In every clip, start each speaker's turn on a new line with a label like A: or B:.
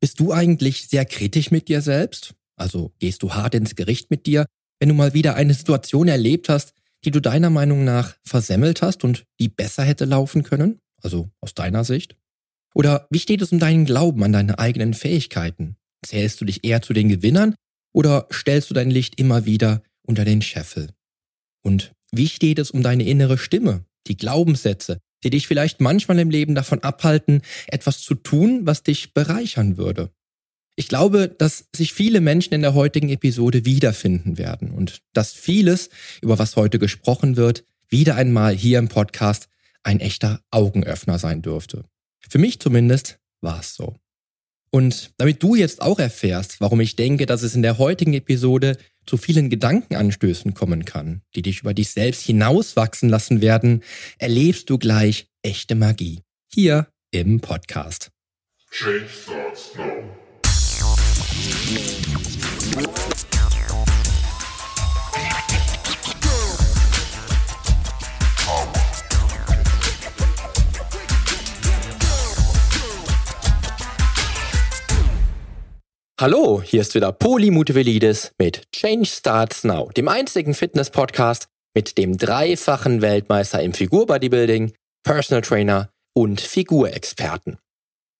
A: Bist du eigentlich sehr kritisch mit dir selbst? Also gehst du hart ins Gericht mit dir, wenn du mal wieder eine Situation erlebt hast, die du deiner Meinung nach versemmelt hast und die besser hätte laufen können? Also aus deiner Sicht? Oder wie steht es um deinen Glauben an deine eigenen Fähigkeiten? Zählst du dich eher zu den Gewinnern oder stellst du dein Licht immer wieder unter den Scheffel? Und wie steht es um deine innere Stimme, die Glaubenssätze, die dich vielleicht manchmal im Leben davon abhalten, etwas zu tun, was dich bereichern würde? Ich glaube, dass sich viele Menschen in der heutigen Episode wiederfinden werden und dass vieles, über was heute gesprochen wird, wieder einmal hier im Podcast ein echter Augenöffner sein dürfte. Für mich zumindest war es so. Und damit du jetzt auch erfährst, warum ich denke, dass es in der heutigen Episode zu vielen Gedankenanstößen kommen kann, die dich über dich selbst hinauswachsen lassen werden, erlebst du gleich echte Magie. Hier im Podcast. Change starts now. Hallo, hier ist wieder Poli Mutevelidis mit Change Starts Now, dem einzigen Fitness-Podcast mit dem dreifachen Weltmeister im Figur-Bodybuilding, Personal Trainer und Figurexperten.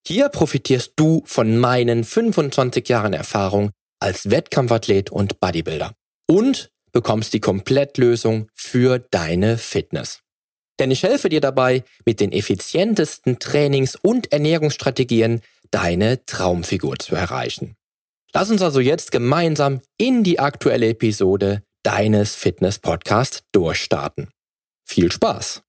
A: Hier profitierst du von meinen 25 Jahren Erfahrung als Wettkampfathlet und Bodybuilder und bekommst die Komplettlösung für deine Fitness. Denn ich helfe dir dabei, mit den effizientesten Trainings- und Ernährungsstrategien deine Traumfigur zu erreichen. Lass uns also jetzt gemeinsam in die aktuelle Episode deines Fitness-Podcasts durchstarten. Viel Spaß!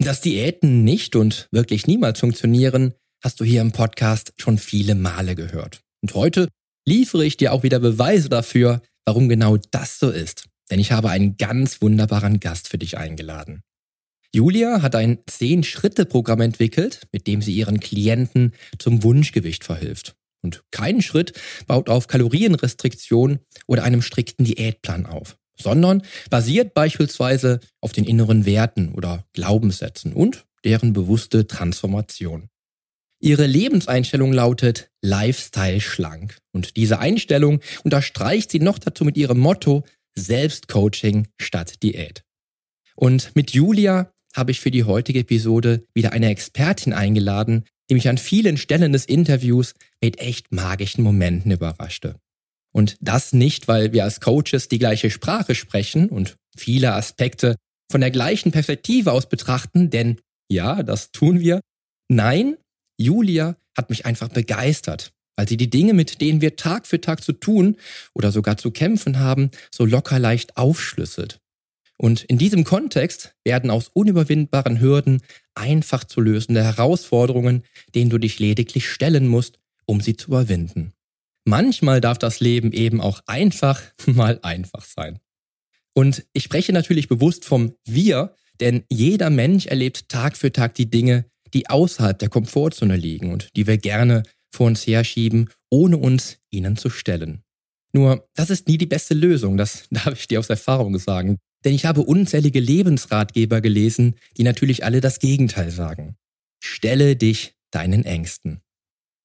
A: Dass Diäten nicht und wirklich niemals funktionieren, hast du hier im Podcast schon viele Male gehört. Und heute liefere ich dir auch wieder Beweise dafür, warum genau das so ist. Denn ich habe einen ganz wunderbaren Gast für dich eingeladen. Julia hat ein Zehn-Schritte-Programm entwickelt, mit dem sie ihren Klienten zum Wunschgewicht verhilft. Und kein Schritt baut auf Kalorienrestriktion oder einem strikten Diätplan auf, sondern basiert beispielsweise auf den inneren Werten oder Glaubenssätzen und deren bewusste Transformation. Ihre Lebenseinstellung lautet Lifestyle schlank. Und diese Einstellung unterstreicht sie noch dazu mit ihrem Motto Selbstcoaching statt Diät. Und mit Julia habe ich für die heutige Episode wieder eine Expertin eingeladen, die mich an vielen Stellen des Interviews mit echt magischen Momenten überraschte. Und das nicht, weil wir als Coaches die gleiche Sprache sprechen und viele Aspekte von der gleichen Perspektive aus betrachten, denn ja, das tun wir. Nein, Julia hat mich einfach begeistert, weil sie die Dinge, mit denen wir Tag für Tag zu tun oder sogar zu kämpfen haben, so locker leicht aufschlüsselt. Und in diesem Kontext werden aus unüberwindbaren Hürden einfach zu lösende Herausforderungen, denen du dich lediglich stellen musst, um sie zu überwinden. Manchmal darf das Leben eben auch einfach mal einfach sein. Und ich spreche natürlich bewusst vom Wir, denn jeder Mensch erlebt Tag für Tag die Dinge, die außerhalb der Komfortzone liegen und die wir gerne vor uns herschieben, ohne uns ihnen zu stellen. Nur, das ist nie die beste Lösung, das darf ich dir aus Erfahrung sagen. Denn ich habe unzählige Lebensratgeber gelesen, die natürlich alle das Gegenteil sagen. Stelle dich deinen Ängsten.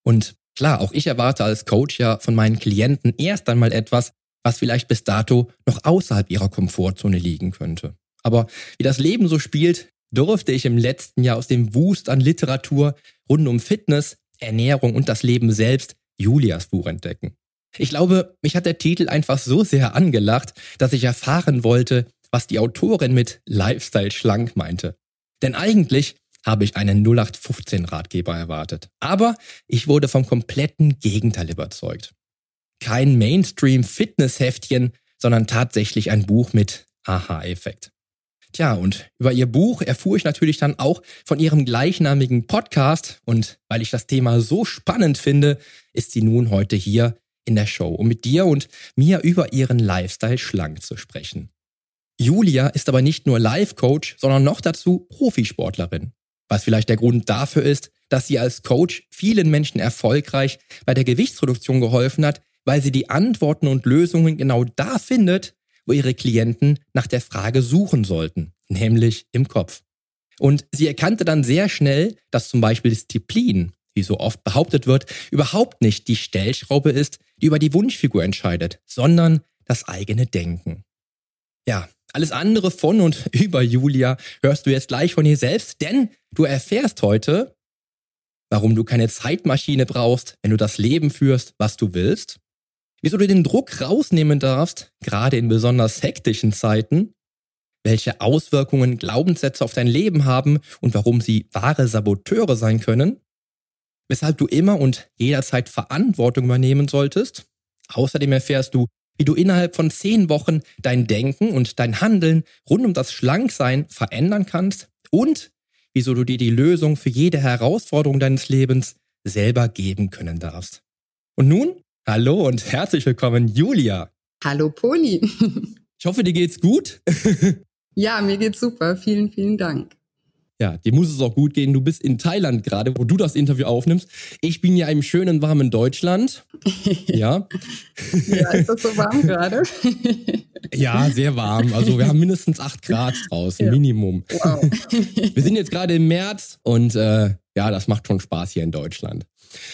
A: Und klar, auch ich erwarte als Coach ja von meinen Klienten erst einmal etwas, was vielleicht bis dato noch außerhalb ihrer Komfortzone liegen könnte. Aber wie das Leben so spielt, durfte ich im letzten Jahr aus dem Wust an Literatur rund um Fitness, Ernährung und das Leben selbst Julias Buch entdecken. Ich glaube, mich hat der Titel einfach so sehr angelacht, dass ich erfahren wollte, was die Autorin mit Lifestyle schlank meinte. Denn eigentlich habe ich einen 0815 Ratgeber erwartet. Aber ich wurde vom kompletten Gegenteil überzeugt. Kein Mainstream-Fitness-Heftchen, sondern tatsächlich ein Buch mit Aha-Effekt. Tja, und über ihr Buch erfuhr ich natürlich dann auch von ihrem gleichnamigen Podcast und weil ich das Thema so spannend finde, ist sie nun heute hier in der Show, um mit dir und mir über ihren Lifestyle schlank zu sprechen. Julia ist aber nicht nur Life-Coach, sondern noch dazu Profisportlerin. Was vielleicht der Grund dafür ist, dass sie als Coach vielen Menschen erfolgreich bei der Gewichtsreduktion geholfen hat, weil sie die Antworten und Lösungen genau da findet, wo ihre Klienten nach der Frage suchen sollten, nämlich im Kopf. Und sie erkannte dann sehr schnell, dass zum Beispiel Disziplin, wie so oft behauptet wird, überhaupt nicht die Stellschraube ist, die über die Wunschfigur entscheidet, sondern das eigene Denken. Ja, alles andere von und über Julia hörst du jetzt gleich von ihr selbst, denn du erfährst heute, warum du keine Zeitmaschine brauchst, wenn du das Leben führst, was du willst, wieso du den Druck rausnehmen darfst, gerade in besonders hektischen Zeiten, welche Auswirkungen Glaubenssätze auf dein Leben haben und warum sie wahre Saboteure sein können, weshalb du immer und jederzeit Verantwortung übernehmen solltest. Außerdem erfährst du, wie du innerhalb von zehn Wochen dein Denken und dein Handeln rund um das Schlanksein verändern kannst und wieso du dir die Lösung für jede Herausforderung deines Lebens selber geben können darfst. Und nun, hallo und herzlich willkommen, Julia.
B: Hallo, Poli.
A: Ich hoffe, dir geht's gut.
B: Ja, mir geht's super. Vielen, vielen Dank.
A: Ja, dir muss es auch gut gehen. Du bist in Thailand gerade, wo du das Interview aufnimmst. Ich bin ja im schönen, warmen Deutschland.
B: Ja. ja, ist das so warm gerade?
A: ja, sehr warm. Also wir haben mindestens acht Grad draußen, ja. Minimum. Wow. wir sind jetzt gerade im März und äh, ja, das macht schon Spaß hier in Deutschland.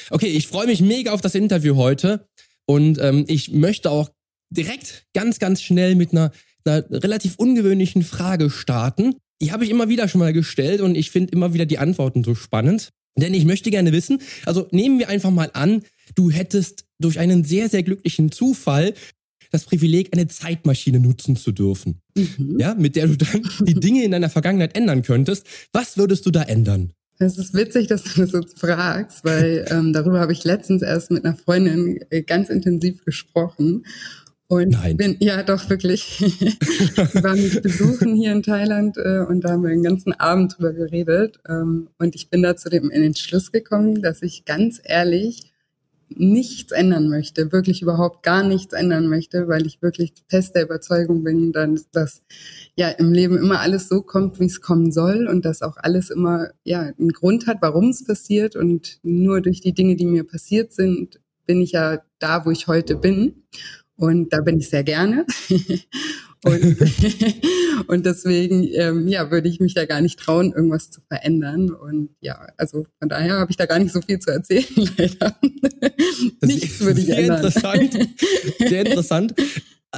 A: Okay, ich freue mich mega auf das Interview heute und ähm, ich möchte auch direkt ganz, ganz schnell mit einer einer relativ ungewöhnlichen Frage starten. Die habe ich immer wieder schon mal gestellt und ich finde immer wieder die Antworten so spannend. Denn ich möchte gerne wissen, also nehmen wir einfach mal an, du hättest durch einen sehr, sehr glücklichen Zufall das Privileg, eine Zeitmaschine nutzen zu dürfen. Mhm. Ja, mit der du dann die Dinge in deiner Vergangenheit ändern könntest. Was würdest du da ändern?
B: Es ist witzig, dass du das so fragst, weil ähm, darüber habe ich letztens erst mit einer Freundin äh, ganz intensiv gesprochen. Und Nein. bin, ja doch wirklich, wir waren mich besuchen hier in Thailand äh, und da haben wir den ganzen Abend drüber geredet. Ähm, und ich bin da zu dem in den Schluss gekommen, dass ich ganz ehrlich nichts ändern möchte, wirklich überhaupt gar nichts ändern möchte, weil ich wirklich fest der Überzeugung bin, dass, dass ja im Leben immer alles so kommt, wie es kommen soll und dass auch alles immer ja einen Grund hat, warum es passiert und nur durch die Dinge, die mir passiert sind, bin ich ja da, wo ich heute bin. Und da bin ich sehr gerne. und, und deswegen, ähm, ja, würde ich mich da gar nicht trauen, irgendwas zu verändern. Und ja, also von daher habe ich da gar nicht so viel zu erzählen, leider.
A: Nichts würde ich sehr ändern. Interessant. Sehr interessant.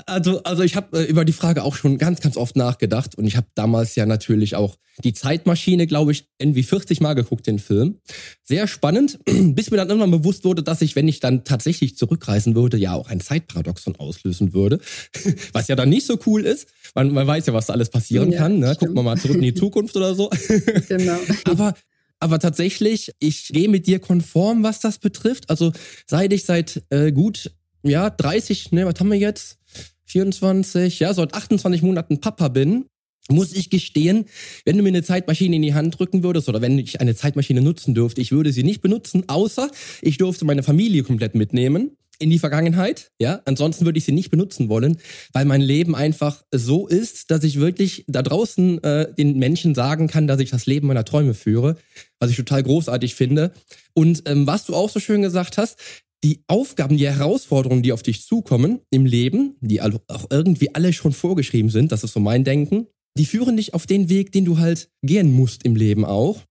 A: Also, also ich habe äh, über die Frage auch schon ganz, ganz oft nachgedacht und ich habe damals ja natürlich auch die Zeitmaschine, glaube ich, irgendwie 40 Mal geguckt, den Film. Sehr spannend, bis mir dann irgendwann bewusst wurde, dass ich, wenn ich dann tatsächlich zurückreisen würde, ja auch ein Zeitparadoxon auslösen würde. Was ja dann nicht so cool ist. Man, man weiß ja, was da alles passieren ja, kann. Ne? Gucken wir mal zurück in die Zukunft oder so. Genau. Aber aber tatsächlich, ich gehe mit dir konform, was das betrifft. Also seit ich seit äh, gut ja 30, ne, was haben wir jetzt? 24, ja, seit 28 Monaten Papa bin, muss ich gestehen, wenn du mir eine Zeitmaschine in die Hand drücken würdest oder wenn ich eine Zeitmaschine nutzen dürfte, ich würde sie nicht benutzen, außer ich durfte meine Familie komplett mitnehmen in die Vergangenheit, ja, ansonsten würde ich sie nicht benutzen wollen, weil mein Leben einfach so ist, dass ich wirklich da draußen äh, den Menschen sagen kann, dass ich das Leben meiner Träume führe, was ich total großartig finde. Und ähm, was du auch so schön gesagt hast, die Aufgaben, die Herausforderungen, die auf dich zukommen im Leben, die auch irgendwie alle schon vorgeschrieben sind, das ist so mein Denken, die führen dich auf den Weg, den du halt gehen musst im Leben auch.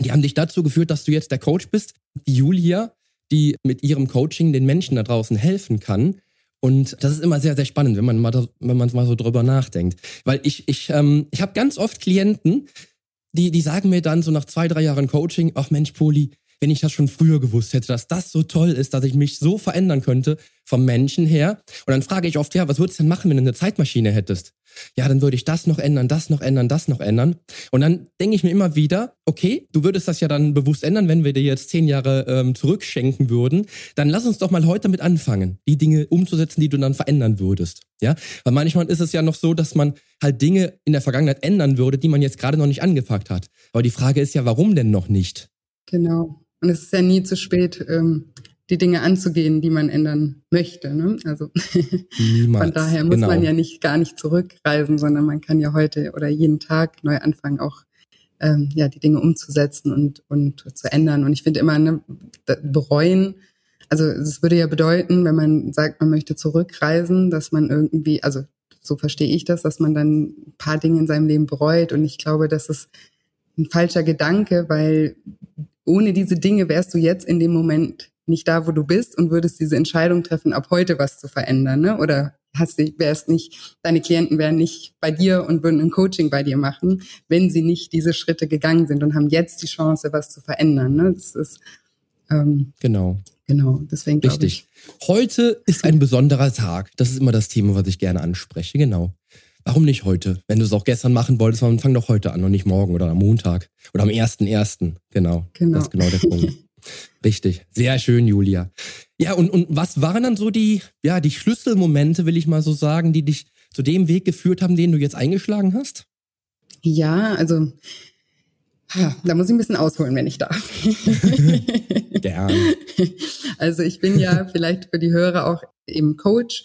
A: Die haben dich dazu geführt, dass du jetzt der Coach bist, die Julia, die mit ihrem Coaching den Menschen da draußen helfen kann. Und das ist immer sehr, sehr spannend, wenn man mal, wenn man mal so drüber nachdenkt. Weil ich, ich, ähm, ich habe ganz oft Klienten, die, die sagen mir dann so nach zwei, drei Jahren Coaching, ach Mensch, Poli, wenn ich das schon früher gewusst hätte, dass das so toll ist, dass ich mich so verändern könnte vom Menschen her. Und dann frage ich oft, ja, was würdest du denn machen, wenn du eine Zeitmaschine hättest? Ja, dann würde ich das noch ändern, das noch ändern, das noch ändern. Und dann denke ich mir immer wieder, okay, du würdest das ja dann bewusst ändern, wenn wir dir jetzt zehn Jahre ähm, zurückschenken würden. Dann lass uns doch mal heute damit anfangen, die Dinge umzusetzen, die du dann verändern würdest. Ja, weil manchmal ist es ja noch so, dass man halt Dinge in der Vergangenheit ändern würde, die man jetzt gerade noch nicht angepackt hat. Aber die Frage ist ja, warum denn noch nicht?
B: Genau. Und es ist ja nie zu spät, ähm, die Dinge anzugehen, die man ändern möchte. Ne? Also Niemals. von daher muss genau. man ja nicht gar nicht zurückreisen, sondern man kann ja heute oder jeden Tag neu anfangen, auch ähm, ja die Dinge umzusetzen und und zu ändern. Und ich finde immer ne, bereuen. Also es würde ja bedeuten, wenn man sagt, man möchte zurückreisen, dass man irgendwie, also so verstehe ich das, dass man dann ein paar Dinge in seinem Leben bereut. Und ich glaube, dass es ein falscher Gedanke, weil ohne diese Dinge wärst du jetzt in dem Moment nicht da, wo du bist und würdest diese Entscheidung treffen, ab heute was zu verändern, ne? Oder hast du, wärst nicht, deine Klienten wären nicht bei dir und würden ein Coaching bei dir machen, wenn sie nicht diese Schritte gegangen sind und haben jetzt die Chance, was zu verändern. Ne? Das ist
A: ähm, genau.
B: Genau, deswegen
A: Richtig. Ich, heute ist ein besonderer Tag. Das ist immer das Thema, was ich gerne anspreche. Genau. Warum nicht heute? Wenn du es auch gestern machen wolltest, dann fang doch heute an und nicht morgen oder am Montag oder am 1.1. Genau. Genau. Das ist genau der Punkt. Richtig. Sehr schön, Julia. Ja, und, und was waren dann so die, ja, die Schlüsselmomente, will ich mal so sagen, die dich zu dem Weg geführt haben, den du jetzt eingeschlagen hast?
B: Ja, also da muss ich ein bisschen ausholen, wenn ich darf. Gerne. Also ich bin ja vielleicht für die Hörer auch eben Coach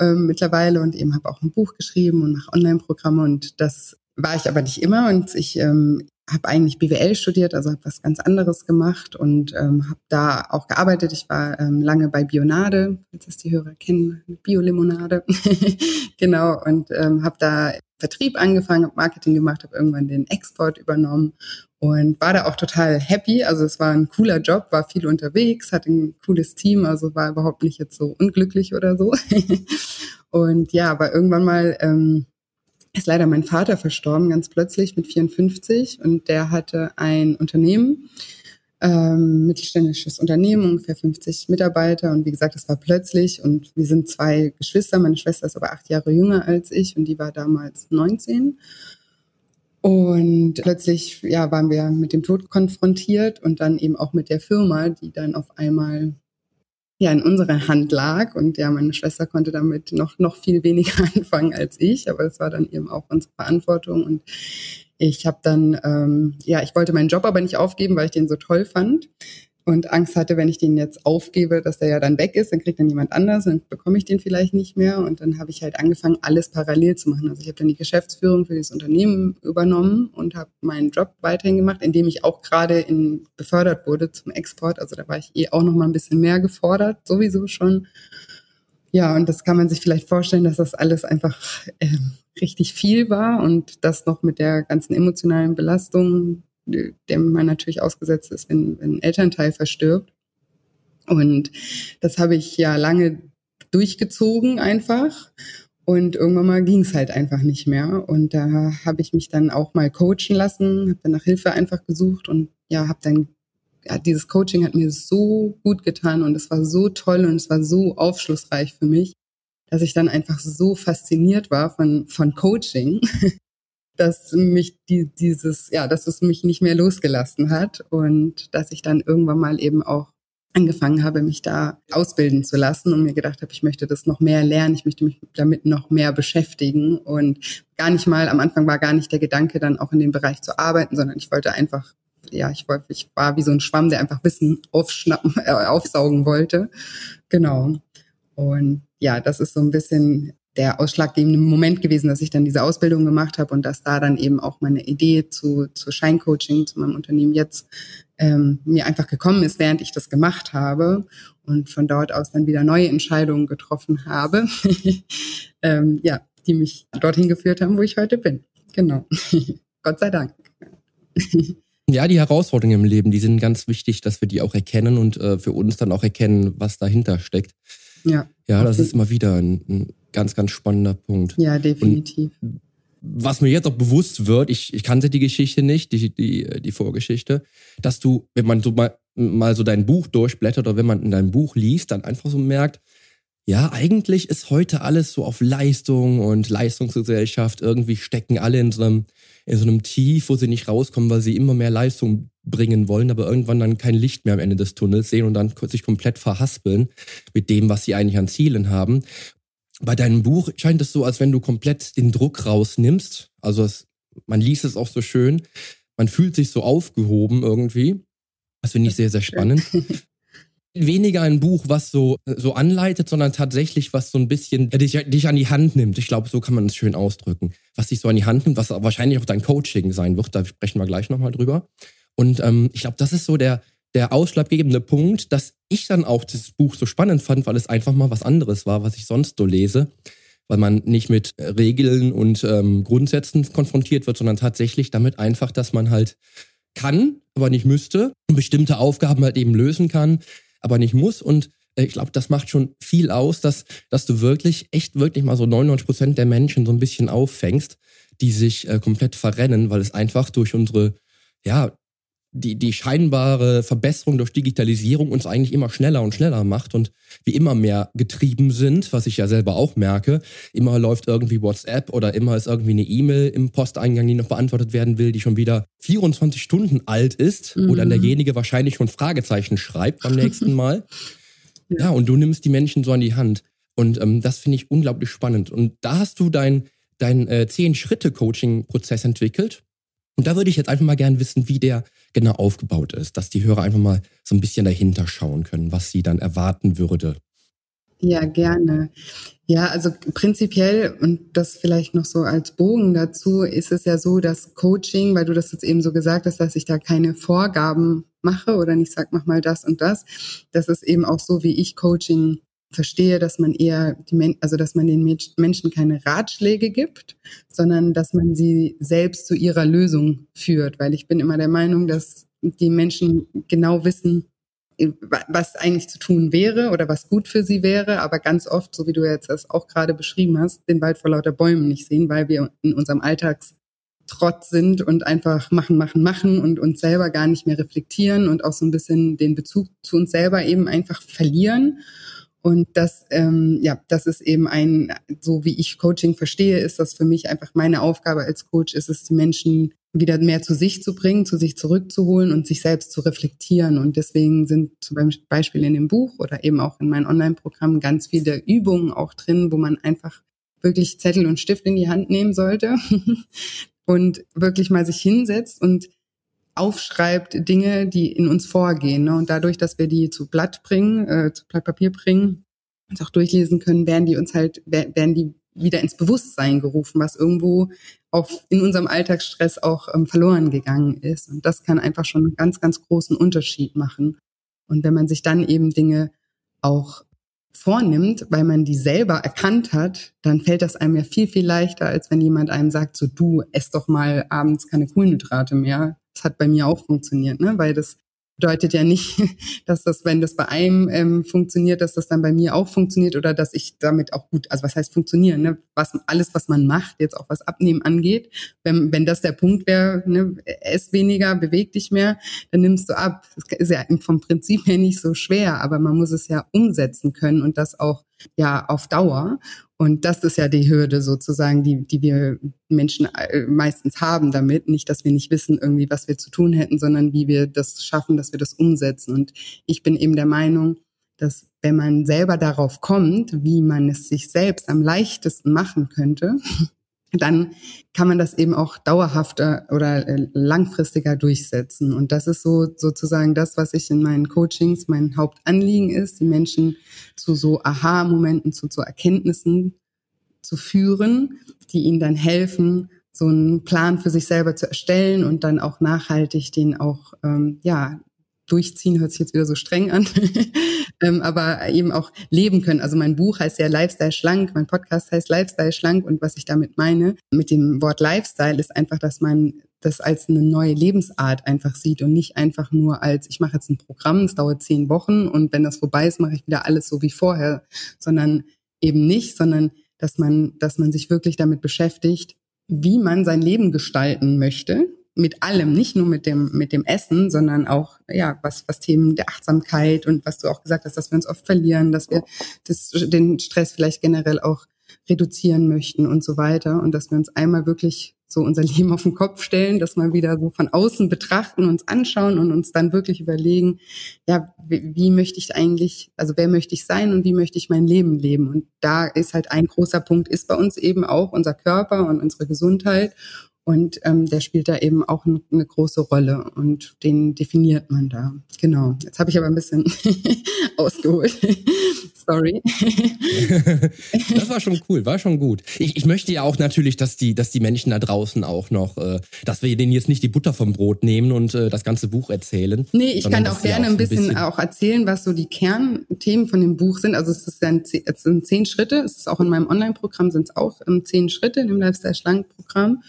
B: ähm, mittlerweile und eben habe auch ein Buch geschrieben und mache Online-Programme und das war ich aber nicht immer und ich ähm, habe eigentlich BWL studiert, also habe was ganz anderes gemacht und ähm, habe da auch gearbeitet. Ich war ähm, lange bei Bionade, falls das die Hörer kennen, Biolimonade, genau, und ähm, habe da Vertrieb angefangen, habe Marketing gemacht, habe irgendwann den Export übernommen und war da auch total happy. Also es war ein cooler Job, war viel unterwegs, hatte ein cooles Team, also war überhaupt nicht jetzt so unglücklich oder so. und ja, aber irgendwann mal ähm, ist leider mein Vater verstorben, ganz plötzlich mit 54. Und der hatte ein Unternehmen, ähm, mittelständisches Unternehmen, ungefähr 50 Mitarbeiter. Und wie gesagt, es war plötzlich. Und wir sind zwei Geschwister. Meine Schwester ist aber acht Jahre jünger als ich und die war damals 19. Und plötzlich ja, waren wir mit dem Tod konfrontiert und dann eben auch mit der Firma, die dann auf einmal ja in unserer Hand lag. Und ja, meine Schwester konnte damit noch, noch viel weniger anfangen als ich, aber es war dann eben auch unsere Verantwortung. Und ich habe dann, ähm, ja, ich wollte meinen Job aber nicht aufgeben, weil ich den so toll fand und Angst hatte, wenn ich den jetzt aufgebe, dass der ja dann weg ist, dann kriegt dann jemand anders, dann bekomme ich den vielleicht nicht mehr. Und dann habe ich halt angefangen, alles parallel zu machen. Also ich habe dann die Geschäftsführung für dieses Unternehmen übernommen und habe meinen Job weiterhin gemacht, indem ich auch gerade in, befördert wurde zum Export. Also da war ich eh auch noch mal ein bisschen mehr gefordert, sowieso schon. Ja, und das kann man sich vielleicht vorstellen, dass das alles einfach äh, richtig viel war und das noch mit der ganzen emotionalen Belastung dem man natürlich ausgesetzt ist, wenn, wenn ein Elternteil verstirbt. Und das habe ich ja lange durchgezogen einfach. Und irgendwann mal ging es halt einfach nicht mehr. Und da habe ich mich dann auch mal coachen lassen, habe dann nach Hilfe einfach gesucht und ja, habe dann, ja, dieses Coaching hat mir so gut getan und es war so toll und es war so aufschlussreich für mich, dass ich dann einfach so fasziniert war von, von Coaching, dass mich die, dieses, ja, dass es mich nicht mehr losgelassen hat und dass ich dann irgendwann mal eben auch angefangen habe, mich da ausbilden zu lassen und mir gedacht habe, ich möchte das noch mehr lernen, ich möchte mich damit noch mehr beschäftigen und gar nicht mal, am Anfang war gar nicht der Gedanke, dann auch in dem Bereich zu arbeiten, sondern ich wollte einfach, ja, ich wollte, ich war wie so ein Schwamm, der einfach Wissen aufschnappen, äh, aufsaugen wollte. Genau. Und ja, das ist so ein bisschen der ausschlaggebende Moment gewesen, dass ich dann diese Ausbildung gemacht habe und dass da dann eben auch meine Idee zu, zu Scheincoaching, zu meinem Unternehmen jetzt ähm, mir einfach gekommen ist, während ich das gemacht habe und von dort aus dann wieder neue Entscheidungen getroffen habe, ähm, ja, die mich dorthin geführt haben, wo ich heute bin. Genau. Gott sei Dank.
A: Ja, die Herausforderungen im Leben, die sind ganz wichtig, dass wir die auch erkennen und äh, für uns dann auch erkennen, was dahinter steckt. Ja. Ja, das ist immer wieder ein, ein ganz, ganz spannender Punkt.
B: Ja, definitiv. Und
A: was mir jetzt auch bewusst wird, ich, ich kannte die Geschichte nicht, die, die, die Vorgeschichte, dass du, wenn man so mal, mal so dein Buch durchblättert oder wenn man in dein Buch liest, dann einfach so merkt, ja, eigentlich ist heute alles so auf Leistung und Leistungsgesellschaft. Irgendwie stecken alle in so einem, in so einem Tief, wo sie nicht rauskommen, weil sie immer mehr Leistung bringen wollen, aber irgendwann dann kein Licht mehr am Ende des Tunnels sehen und dann sich komplett verhaspeln mit dem, was sie eigentlich an Zielen haben bei deinem Buch scheint es so, als wenn du komplett den Druck rausnimmst. Also es, man liest es auch so schön. Man fühlt sich so aufgehoben irgendwie. Das finde ich sehr, sehr spannend. Weniger ein Buch, was so, so anleitet, sondern tatsächlich, was so ein bisschen dich, dich an die Hand nimmt. Ich glaube, so kann man es schön ausdrücken. Was dich so an die Hand nimmt, was wahrscheinlich auch dein Coaching sein wird. Da sprechen wir gleich nochmal drüber. Und ähm, ich glaube, das ist so der, der ausschlaggebende Punkt, dass ich dann auch das Buch so spannend fand, weil es einfach mal was anderes war, was ich sonst so lese. weil man nicht mit Regeln und ähm, Grundsätzen konfrontiert wird, sondern tatsächlich damit einfach, dass man halt kann, aber nicht müsste bestimmte Aufgaben halt eben lösen kann, aber nicht muss. Und äh, ich glaube, das macht schon viel aus, dass, dass du wirklich, echt wirklich mal so 99 Prozent der Menschen so ein bisschen auffängst, die sich äh, komplett verrennen, weil es einfach durch unsere, ja, die, die scheinbare Verbesserung durch Digitalisierung uns eigentlich immer schneller und schneller macht und wir immer mehr getrieben sind, was ich ja selber auch merke. Immer läuft irgendwie WhatsApp oder immer ist irgendwie eine E-Mail im Posteingang, die noch beantwortet werden will, die schon wieder 24 Stunden alt ist mhm. oder derjenige wahrscheinlich schon Fragezeichen schreibt beim nächsten Mal. ja. und du nimmst die Menschen so an die Hand. Und ähm, das finde ich unglaublich spannend. Und da hast du dein, dein äh, Zehn-Schritte-Coaching-Prozess entwickelt. Und da würde ich jetzt einfach mal gern wissen, wie der genau aufgebaut ist, dass die Hörer einfach mal so ein bisschen dahinter schauen können, was sie dann erwarten würde.
B: Ja, gerne. Ja, also prinzipiell, und das vielleicht noch so als Bogen dazu, ist es ja so, dass Coaching, weil du das jetzt eben so gesagt hast, dass ich da keine Vorgaben mache oder nicht sag, mach mal das und das, das ist eben auch so, wie ich Coaching verstehe, dass man eher die also dass man den Menschen keine Ratschläge gibt, sondern dass man sie selbst zu ihrer Lösung führt, weil ich bin immer der Meinung, dass die Menschen genau wissen, äh, was eigentlich zu tun wäre oder was gut für sie wäre, aber ganz oft, so wie du jetzt das auch gerade beschrieben hast, den Wald vor lauter Bäumen nicht sehen, weil wir in unserem Alltagstrotz sind und einfach machen, machen, machen und uns selber gar nicht mehr reflektieren und auch so ein bisschen den Bezug zu uns selber eben einfach verlieren. Und das, ähm, ja, das ist eben ein, so wie ich Coaching verstehe, ist das für mich einfach meine Aufgabe als Coach, ist es, die Menschen wieder mehr zu sich zu bringen, zu sich zurückzuholen und sich selbst zu reflektieren. Und deswegen sind zum Beispiel in dem Buch oder eben auch in meinen Online-Programmen ganz viele Übungen auch drin, wo man einfach wirklich Zettel und Stift in die Hand nehmen sollte und wirklich mal sich hinsetzt und aufschreibt Dinge, die in uns vorgehen. Ne? Und dadurch, dass wir die zu Blatt bringen, äh, zu Blatt Papier bringen, uns auch durchlesen können, werden die uns halt, werden die wieder ins Bewusstsein gerufen, was irgendwo auch in unserem Alltagsstress auch ähm, verloren gegangen ist. Und das kann einfach schon einen ganz, ganz großen Unterschied machen. Und wenn man sich dann eben Dinge auch vornimmt, weil man die selber erkannt hat, dann fällt das einem ja viel, viel leichter, als wenn jemand einem sagt, so du, ess doch mal abends keine Kohlenhydrate mehr. Das hat bei mir auch funktioniert, ne? weil das bedeutet ja nicht, dass das, wenn das bei einem ähm, funktioniert, dass das dann bei mir auch funktioniert oder dass ich damit auch gut, also was heißt funktionieren, ne? was alles, was man macht, jetzt auch was Abnehmen angeht, wenn, wenn das der Punkt wäre, ne, ess weniger, beweg dich mehr, dann nimmst du ab. Das ist ja vom Prinzip her nicht so schwer, aber man muss es ja umsetzen können und das auch ja auf Dauer. Und das ist ja die Hürde sozusagen, die, die wir Menschen äh, meistens haben damit. Nicht, dass wir nicht wissen irgendwie, was wir zu tun hätten, sondern wie wir das schaffen, dass wir das umsetzen. Und ich bin eben der Meinung, dass wenn man selber darauf kommt, wie man es sich selbst am leichtesten machen könnte, dann kann man das eben auch dauerhafter oder äh, langfristiger durchsetzen. Und das ist so sozusagen das, was ich in meinen Coachings mein Hauptanliegen ist, die Menschen zu so Aha-Momenten, zu so Erkenntnissen zu führen, die ihnen dann helfen, so einen Plan für sich selber zu erstellen und dann auch nachhaltig den auch ähm, ja durchziehen hört sich jetzt wieder so streng an, ähm, aber eben auch leben können. Also mein Buch heißt ja Lifestyle schlank, mein Podcast heißt Lifestyle schlank und was ich damit meine mit dem Wort Lifestyle ist einfach, dass man das als eine neue Lebensart einfach sieht und nicht einfach nur als, ich mache jetzt ein Programm, es dauert zehn Wochen und wenn das vorbei ist, mache ich wieder alles so wie vorher, sondern eben nicht, sondern dass man, dass man sich wirklich damit beschäftigt, wie man sein Leben gestalten möchte mit allem, nicht nur mit dem, mit dem Essen, sondern auch, ja, was, was Themen der Achtsamkeit und was du auch gesagt hast, dass wir uns oft verlieren, dass wir das, den Stress vielleicht generell auch reduzieren möchten und so weiter und dass wir uns einmal wirklich so unser Leben auf den Kopf stellen, dass wir wieder so von außen betrachten, uns anschauen und uns dann wirklich überlegen, ja, wie, wie möchte ich eigentlich, also wer möchte ich sein und wie möchte ich mein Leben leben? Und da ist halt ein großer Punkt, ist bei uns eben auch unser Körper und unsere Gesundheit. Und ähm, der spielt da eben auch eine, große Rolle und den definiert man da. Genau. Jetzt habe ich aber ein bisschen ausgeholt. Sorry.
A: das war schon cool, war schon gut. Ich, ich möchte ja auch natürlich, dass die, dass die Menschen da draußen auch noch, äh, dass wir denen jetzt nicht die Butter vom Brot nehmen und äh, das ganze Buch erzählen.
B: Nee, ich kann auch gerne auch ein, bisschen bisschen auch erzählen, was so die Kernthemen von dem Buch sind. Also es ist ein, es sind zehn Schritte. Es ist auch in meinem Online-Programm sind es auch ähm, zehn Schritte in dem Lifestyle-Schlank-Programm.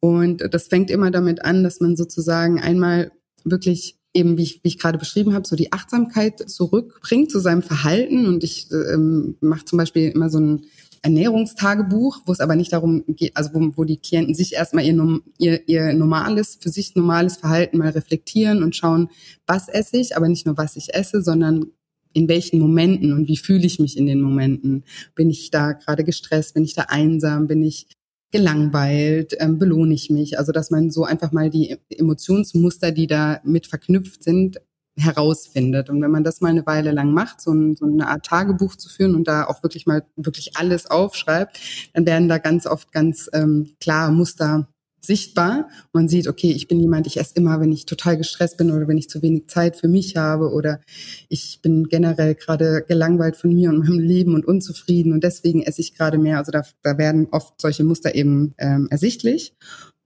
B: Und das fängt immer damit an, dass man sozusagen einmal wirklich eben, wie ich, wie ich gerade beschrieben habe, so die Achtsamkeit zurückbringt zu seinem Verhalten. Und ich ähm, mache zum Beispiel immer so ein Ernährungstagebuch, wo es aber nicht darum geht, also wo, wo die Klienten sich erstmal ihr, ihr, ihr normales, für sich normales Verhalten mal reflektieren und schauen, was esse ich, aber nicht nur was ich esse, sondern in welchen Momenten und wie fühle ich mich in den Momenten? Bin ich da gerade gestresst? Bin ich da einsam? Bin ich gelangweilt, ähm, belohne ich mich. Also dass man so einfach mal die Emotionsmuster, die da mit verknüpft sind, herausfindet. Und wenn man das mal eine Weile lang macht, so, ein, so eine Art Tagebuch zu führen und da auch wirklich mal wirklich alles aufschreibt, dann werden da ganz oft ganz ähm, klare Muster sichtbar. Man sieht, okay, ich bin jemand, ich esse immer, wenn ich total gestresst bin oder wenn ich zu wenig Zeit für mich habe oder ich bin generell gerade gelangweilt von mir und meinem Leben und unzufrieden und deswegen esse ich gerade mehr. Also da, da werden oft solche Muster eben ähm, ersichtlich.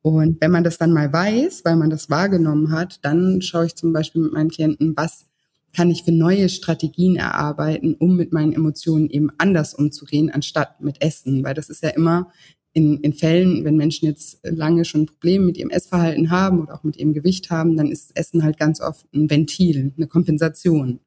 B: Und wenn man das dann mal weiß, weil man das wahrgenommen hat, dann schaue ich zum Beispiel mit meinen Klienten, was kann ich für neue Strategien erarbeiten, um mit meinen Emotionen eben anders umzugehen, anstatt mit Essen. Weil das ist ja immer in, in Fällen, wenn Menschen jetzt lange schon Probleme mit ihrem Essverhalten haben oder auch mit ihrem Gewicht haben, dann ist Essen halt ganz oft ein Ventil, eine Kompensation.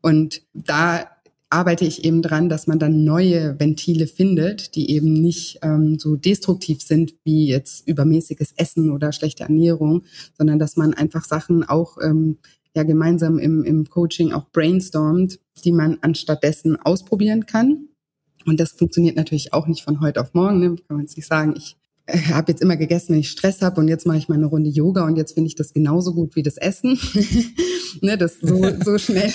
B: Und da arbeite ich eben dran, dass man dann neue Ventile findet, die eben nicht ähm, so destruktiv sind wie jetzt übermäßiges Essen oder schlechte Ernährung, sondern dass man einfach Sachen auch ähm, ja gemeinsam im, im Coaching auch brainstormt, die man anstattdessen ausprobieren kann und das funktioniert natürlich auch nicht von heute auf morgen. Ne? Kann man jetzt nicht sagen, ich äh, habe jetzt immer gegessen, wenn ich Stress habe und jetzt mache ich mal eine Runde Yoga und jetzt finde ich das genauso gut wie das Essen. ne, das so, so schnell,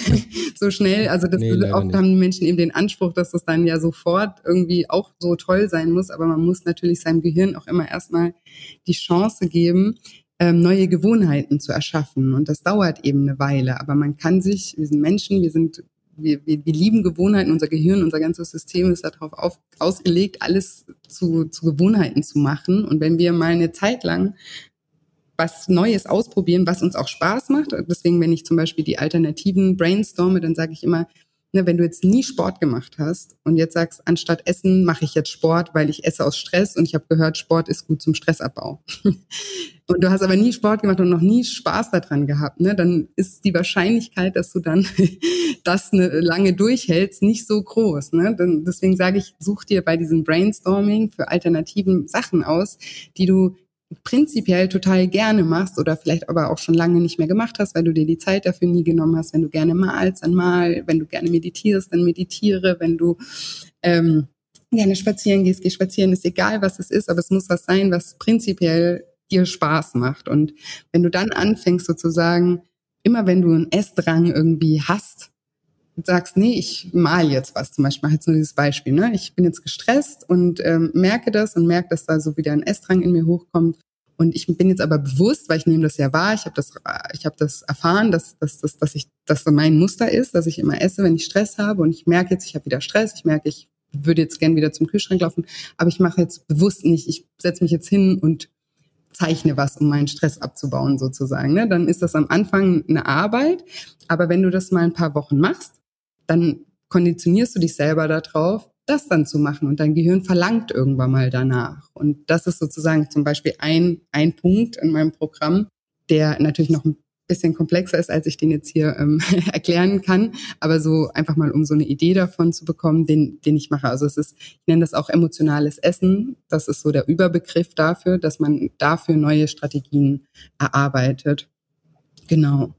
B: so schnell. Also das nee, oft haben die Menschen eben den Anspruch, dass das dann ja sofort irgendwie auch so toll sein muss. Aber man muss natürlich seinem Gehirn auch immer erstmal die Chance geben, ähm, neue Gewohnheiten zu erschaffen. Und das dauert eben eine Weile. Aber man kann sich, wir sind Menschen, wir sind wir, wir, wir lieben Gewohnheiten, unser Gehirn, unser ganzes System ist darauf auf, ausgelegt, alles zu, zu Gewohnheiten zu machen. Und wenn wir mal eine Zeit lang was Neues ausprobieren, was uns auch Spaß macht, deswegen, wenn ich zum Beispiel die Alternativen brainstorme, dann sage ich immer, ne, wenn du jetzt nie Sport gemacht hast und jetzt sagst, anstatt Essen mache ich jetzt Sport, weil ich esse aus Stress und ich habe gehört, Sport ist gut zum Stressabbau. und du hast aber nie Sport gemacht und noch nie Spaß daran gehabt, ne, dann ist die Wahrscheinlichkeit, dass du dann das eine lange durchhältst, nicht so groß. Ne? Deswegen sage ich, such dir bei diesem Brainstorming für alternativen Sachen aus, die du prinzipiell total gerne machst oder vielleicht aber auch schon lange nicht mehr gemacht hast, weil du dir die Zeit dafür nie genommen hast. Wenn du gerne malst, dann mal. Wenn du gerne meditierst, dann meditiere. Wenn du ähm, gerne spazieren gehst, geh spazieren. Ist egal, was es ist, aber es muss was sein, was prinzipiell dir Spaß macht. Und wenn du dann anfängst sozusagen, immer wenn du einen Essdrang irgendwie hast, sagst, nee, ich mal jetzt was, zum Beispiel halt so dieses Beispiel, ne? Ich bin jetzt gestresst und ähm, merke das und merke, dass da so wieder ein Essdrang in mir hochkommt. Und ich bin jetzt aber bewusst, weil ich nehme das ja wahr, ich habe das, ich habe das erfahren, dass, dass, dass, dass ich, dass so mein Muster ist, dass ich immer esse, wenn ich Stress habe. Und ich merke jetzt, ich habe wieder Stress, ich merke, ich würde jetzt gern wieder zum Kühlschrank laufen, aber ich mache jetzt bewusst nicht, ich setze mich jetzt hin und zeichne was, um meinen Stress abzubauen sozusagen. Ne? Dann ist das am Anfang eine Arbeit, aber wenn du das mal ein paar Wochen machst, dann konditionierst du dich selber darauf, das dann zu machen und dein Gehirn verlangt irgendwann mal danach. Und das ist sozusagen zum Beispiel ein, ein Punkt in meinem Programm, der natürlich noch ein bisschen komplexer ist, als ich den jetzt hier ähm, erklären kann, aber so einfach mal, um so eine Idee davon zu bekommen, den, den ich mache. Also es ist, ich nenne das auch emotionales Essen. Das ist so der Überbegriff dafür, dass man dafür neue Strategien erarbeitet. Genau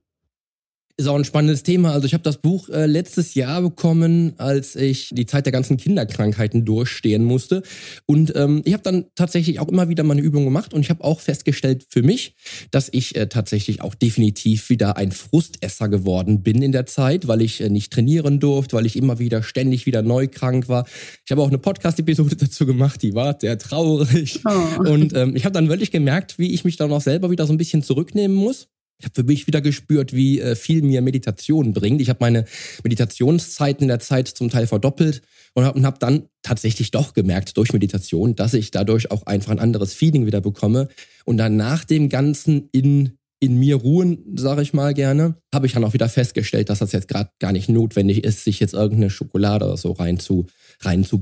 A: ist auch ein spannendes Thema. Also ich habe das Buch äh, letztes Jahr bekommen, als ich die Zeit der ganzen Kinderkrankheiten durchstehen musste. Und ähm, ich habe dann tatsächlich auch immer wieder meine Übung gemacht und ich habe auch festgestellt für mich, dass ich äh, tatsächlich auch definitiv wieder ein Frustesser geworden bin in der Zeit, weil ich äh, nicht trainieren durfte, weil ich immer wieder ständig wieder neu krank war. Ich habe auch eine Podcast-Episode dazu gemacht, die war sehr traurig. Oh. Und ähm, ich habe dann wirklich gemerkt, wie ich mich dann auch selber wieder so ein bisschen zurücknehmen muss Ich habe für mich wieder gespürt, wie äh, viel mir Meditation bringt. Ich habe meine Meditationszeiten in der Zeit zum Teil verdoppelt und habe hab dann tatsächlich doch gemerkt durch Meditation, dass ich dadurch auch einfach ein anderes Feeling wieder bekomme. Und dann nach dem Ganzen in in mir ruhen, sage ich mal gerne, habe ich dann auch wieder festgestellt, dass das jetzt gerade gar nicht notwendig ist, sich jetzt irgendeine Schokolade oder so rein zu, rein zu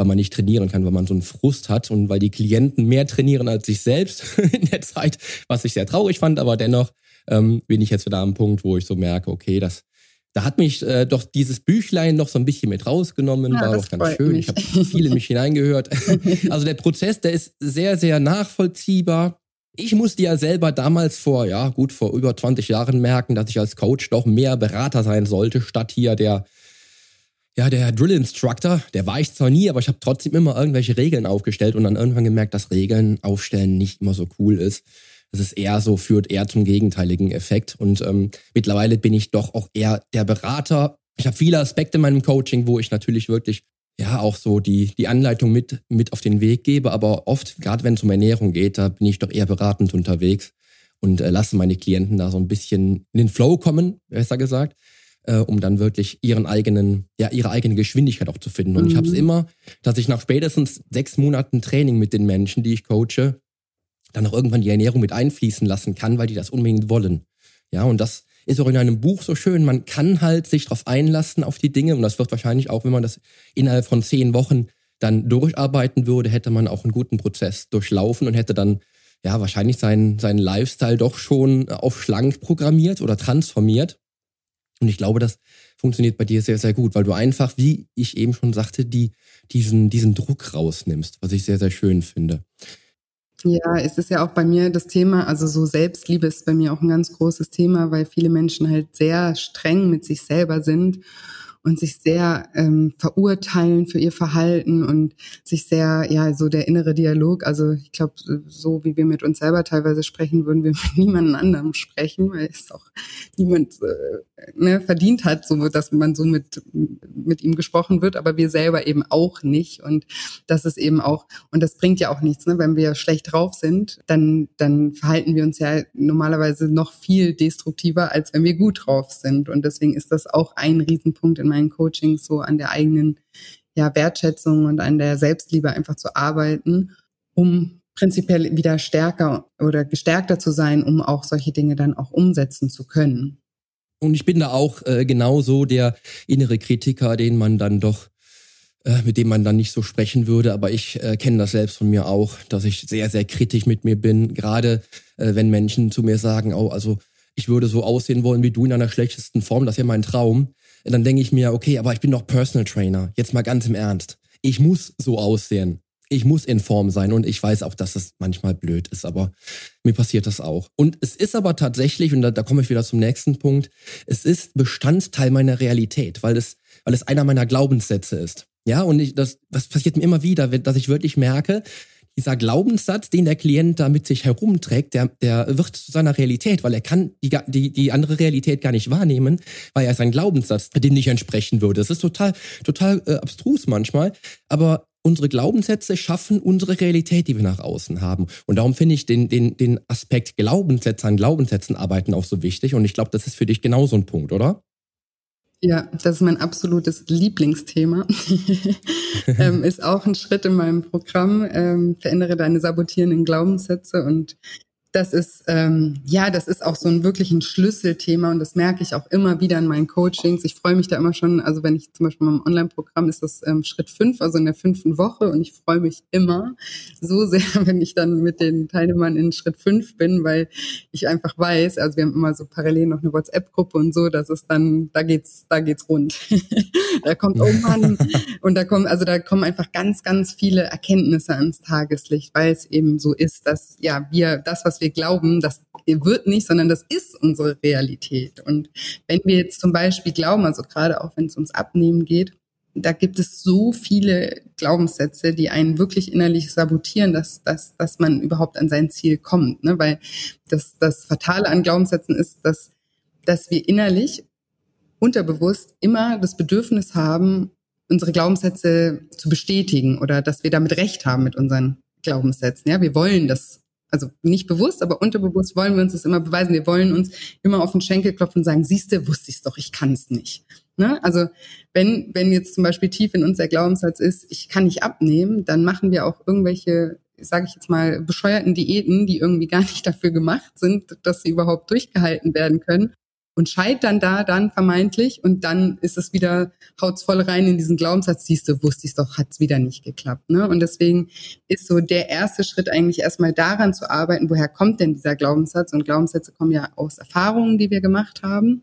A: weil man nicht trainieren kann, weil man so einen Frust hat und weil die Klienten mehr trainieren als sich selbst in der Zeit, was ich sehr traurig fand, aber dennoch ähm, bin ich jetzt wieder am Punkt, wo ich so merke, okay, das, da hat mich äh, doch dieses Büchlein noch so ein bisschen mit rausgenommen, ja, war doch ganz schön. Mich. Ich habe viel in mich hineingehört. Also der Prozess, der ist sehr, sehr nachvollziehbar. Ich musste ja selber damals vor, ja, gut, vor über 20 Jahren merken, dass ich als Coach doch mehr Berater sein sollte, statt hier der, ja, der Drill Instructor. Der war ich zwar nie, aber ich habe trotzdem immer irgendwelche Regeln aufgestellt und dann irgendwann gemerkt, dass Regeln aufstellen nicht immer so cool ist. Es ist eher so, führt eher zum gegenteiligen Effekt. Und ähm, mittlerweile bin ich doch auch eher der Berater. Ich habe viele Aspekte in meinem Coaching, wo ich natürlich wirklich ja auch so die, die Anleitung mit, mit auf den Weg gebe. Aber oft, gerade wenn es um Ernährung geht, da bin ich doch eher beratend unterwegs und äh, lasse meine Klienten da so ein bisschen in den Flow kommen, besser gesagt, äh, um dann wirklich ihren eigenen, ja, ihre eigene Geschwindigkeit auch zu finden. Und mhm. ich habe es immer, dass ich nach spätestens sechs Monaten Training mit den Menschen, die ich coache, dann auch irgendwann die Ernährung mit einfließen lassen kann, weil die das unbedingt wollen. Ja, und das ist auch in einem Buch so schön. Man kann halt sich darauf einlassen, auf die Dinge. Und das wird wahrscheinlich auch, wenn man das innerhalb von zehn Wochen dann durcharbeiten würde, hätte man auch einen guten Prozess durchlaufen und hätte dann ja wahrscheinlich seinen, seinen Lifestyle doch schon auf schlank programmiert oder transformiert. Und ich glaube, das funktioniert bei dir sehr, sehr gut, weil du einfach, wie ich eben schon sagte, die, diesen, diesen Druck rausnimmst, was ich sehr, sehr schön finde.
B: Ja, es ist ja auch bei mir das Thema, also so Selbstliebe ist bei mir auch ein ganz großes Thema, weil viele Menschen halt sehr streng mit sich selber sind und sich sehr ähm, verurteilen für ihr Verhalten und sich sehr, ja, so der innere Dialog. Also ich glaube, so wie wir mit uns selber teilweise sprechen, würden wir mit niemandem anderem sprechen, weil es auch niemand äh, ne, verdient hat, so dass man so mit, mit ihm gesprochen wird, aber wir selber eben auch nicht. Und das ist eben auch, und das bringt ja auch nichts, ne? wenn wir schlecht drauf sind, dann, dann verhalten wir uns ja normalerweise noch viel destruktiver, als wenn wir gut drauf sind. Und deswegen ist das auch ein Riesenpunkt in meinen Coachings so an der eigenen ja, Wertschätzung und an der Selbstliebe einfach zu arbeiten, um prinzipiell wieder stärker oder gestärkter zu sein, um auch solche Dinge dann auch umsetzen zu können.
A: Und ich bin da auch äh, genauso der innere Kritiker, den man dann doch, äh, mit dem man dann nicht so sprechen würde. Aber ich äh, kenne das selbst von mir auch, dass ich sehr, sehr kritisch mit mir bin. Gerade äh, wenn Menschen zu mir sagen, oh, also ich würde so aussehen wollen wie du in einer schlechtesten Form, das ist ja mein Traum dann denke ich mir, okay, aber ich bin doch Personal Trainer. Jetzt mal ganz im Ernst. Ich muss so aussehen. Ich muss in Form sein und ich weiß auch, dass das manchmal blöd ist, aber mir passiert das auch. Und es ist aber tatsächlich, und da, da komme ich wieder zum nächsten Punkt, es ist Bestandteil meiner Realität, weil es, weil es einer meiner Glaubenssätze ist. Ja, und ich, das, das passiert mir immer wieder, dass ich wirklich merke, dieser Glaubenssatz, den der Klient da mit sich herumträgt, der, der wird zu seiner Realität, weil er kann die, die, die andere Realität gar nicht wahrnehmen, weil er sein Glaubenssatz dem nicht entsprechen würde. Das ist total, total äh, abstrus manchmal, aber unsere Glaubenssätze schaffen unsere Realität, die wir nach außen haben. Und darum finde ich den, den, den Aspekt Glaubenssätze an Glaubenssätzen arbeiten auch so wichtig. Und ich glaube, das ist für dich genauso ein Punkt, oder?
B: Ja, das ist mein absolutes Lieblingsthema. ähm, ist auch ein Schritt in meinem Programm. Ähm, verändere deine sabotierenden Glaubenssätze und das ist, ähm, ja, das ist auch so ein wirklich ein Schlüsselthema und das merke ich auch immer wieder in meinen Coachings. Ich freue mich da immer schon, also wenn ich zum Beispiel in meinem Online-Programm ist das ähm, Schritt fünf, also in der fünften Woche und ich freue mich immer so sehr, wenn ich dann mit den Teilnehmern in Schritt fünf bin, weil ich einfach weiß, also wir haben immer so parallel noch eine WhatsApp-Gruppe und so, dass es dann, da geht's, da geht's rund. da kommt, Mann, und da kommen, also da kommen einfach ganz, ganz viele Erkenntnisse ans Tageslicht, weil es eben so ist, dass, ja, wir, das, was wir glauben, das wird nicht, sondern das ist unsere Realität. Und wenn wir jetzt zum Beispiel glauben, also gerade auch wenn es ums Abnehmen geht, da gibt es so viele Glaubenssätze, die einen wirklich innerlich sabotieren, dass, dass, dass man überhaupt an sein Ziel kommt. Ne? Weil das, das Fatale an Glaubenssätzen ist, dass, dass wir innerlich unterbewusst immer das Bedürfnis haben, unsere Glaubenssätze zu bestätigen oder dass wir damit recht haben mit unseren Glaubenssätzen. Ja, wir wollen das also nicht bewusst, aber unterbewusst wollen wir uns das immer beweisen. Wir wollen uns immer auf den Schenkel klopfen und sagen, siehste, wusste ich's doch, ich kann es nicht. Ne? Also wenn, wenn jetzt zum Beispiel tief in uns der Glaubenssatz ist, ich kann nicht abnehmen, dann machen wir auch irgendwelche, sage ich jetzt mal, bescheuerten Diäten, die irgendwie gar nicht dafür gemacht sind, dass sie überhaupt durchgehalten werden können und scheitern da dann vermeintlich und dann ist es wieder, haut's voll rein in diesen Glaubenssatz, siehst du, wusste ich doch, hat's wieder nicht geklappt. Ne? Und deswegen ist so der erste Schritt eigentlich erstmal daran zu arbeiten, woher kommt denn dieser Glaubenssatz? Und Glaubenssätze kommen ja aus Erfahrungen, die wir gemacht haben.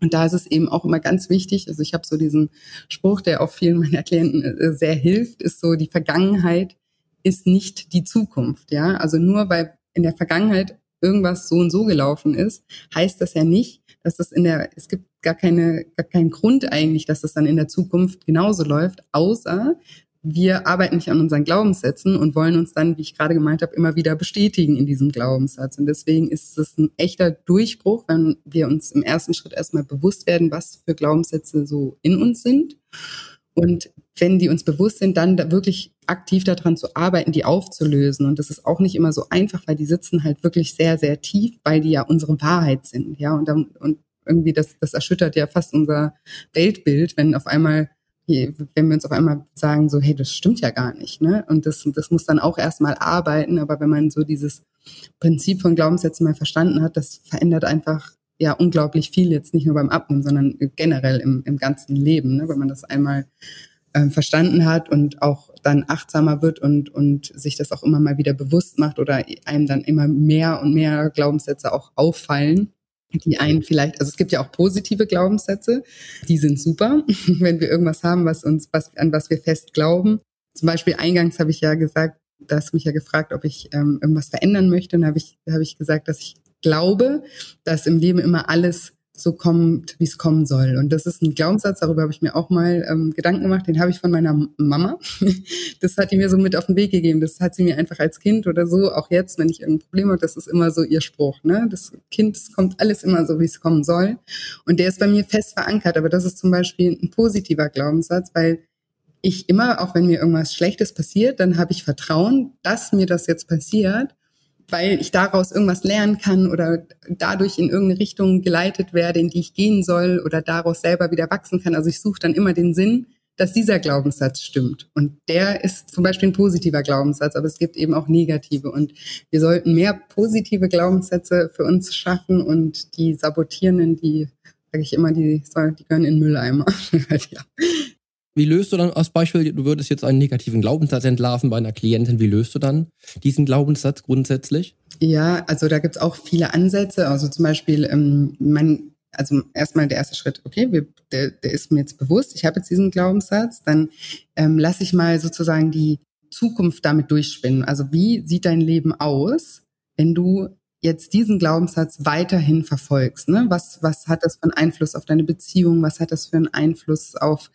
B: Und da ist es eben auch immer ganz wichtig, also ich habe so diesen Spruch, der auch vielen meiner Klienten äh, sehr hilft, ist so, die Vergangenheit ist nicht die Zukunft. Ja, Also nur weil in der Vergangenheit irgendwas so und so gelaufen ist, heißt das ja nicht, dass das in der, es gibt gar keine, gar keinen Grund eigentlich, dass das dann in der Zukunft genauso läuft, außer wir arbeiten nicht an unseren Glaubenssätzen und wollen uns dann, wie ich gerade gemeint habe, immer wieder bestätigen in diesem Glaubenssatz. Und deswegen ist es ein echter Durchbruch, wenn wir uns im ersten Schritt erstmal bewusst werden, was für Glaubenssätze so in uns sind. Und wenn die uns bewusst sind, dann da wirklich aktiv daran zu arbeiten, die aufzulösen. Und das ist auch nicht immer so einfach, weil die sitzen halt wirklich sehr, sehr tief, weil die ja unsere Wahrheit sind. Ja, und, dann, und irgendwie das, das erschüttert ja fast unser Weltbild, wenn auf einmal wenn wir uns auf einmal sagen, so, hey, das stimmt ja gar nicht, ne? Und das, das muss dann auch erstmal arbeiten, aber wenn man so dieses Prinzip von Glaubenssätzen mal verstanden hat, das verändert einfach ja unglaublich viel, jetzt nicht nur beim Abnehmen, sondern generell im, im ganzen Leben, ne? wenn man das einmal äh, verstanden hat und auch dann achtsamer wird und, und sich das auch immer mal wieder bewusst macht oder einem dann immer mehr und mehr Glaubenssätze auch auffallen, die einen vielleicht, also es gibt ja auch positive Glaubenssätze, die sind super, wenn wir irgendwas haben, was uns, was, an was wir fest glauben. Zum Beispiel eingangs habe ich ja gesagt, da hast du mich ja gefragt, ob ich ähm, irgendwas verändern möchte. Und da habe ich, hab ich gesagt, dass ich glaube, dass im Leben immer alles so kommt, wie es kommen soll. Und das ist ein Glaubenssatz, darüber habe ich mir auch mal ähm, Gedanken gemacht, den habe ich von meiner Mama. das hat die mir so mit auf den Weg gegeben. Das hat sie mir einfach als Kind oder so, auch jetzt, wenn ich irgendein Problem habe, das ist immer so ihr Spruch. Ne? Das Kind, es kommt alles immer so, wie es kommen soll. Und der ist bei mir fest verankert. Aber das ist zum Beispiel ein positiver Glaubenssatz, weil ich immer, auch wenn mir irgendwas Schlechtes passiert, dann habe ich Vertrauen, dass mir das jetzt passiert weil ich daraus irgendwas lernen kann oder dadurch in irgendeine Richtung geleitet werde, in die ich gehen soll oder daraus selber wieder wachsen kann. Also ich suche dann immer den Sinn, dass dieser Glaubenssatz stimmt. Und der ist zum Beispiel ein positiver Glaubenssatz, aber es gibt eben auch negative. Und wir sollten mehr positive Glaubenssätze für uns schaffen und die sabotierenden, die, sage ich immer, die, die gehören in Mülleimer.
A: Wie löst du dann als Beispiel, du würdest jetzt einen negativen Glaubenssatz entlarven bei einer Klientin, wie löst du dann diesen Glaubenssatz grundsätzlich?
B: Ja, also da gibt's auch viele Ansätze. Also zum Beispiel, ähm, man, also erstmal der erste Schritt, okay, wir, der, der ist mir jetzt bewusst, ich habe jetzt diesen Glaubenssatz, dann ähm, lasse ich mal sozusagen die Zukunft damit durchspinnen. Also wie sieht dein Leben aus, wenn du jetzt diesen Glaubenssatz weiterhin verfolgst? Ne? Was, was hat das für einen Einfluss auf deine Beziehung? Was hat das für einen Einfluss auf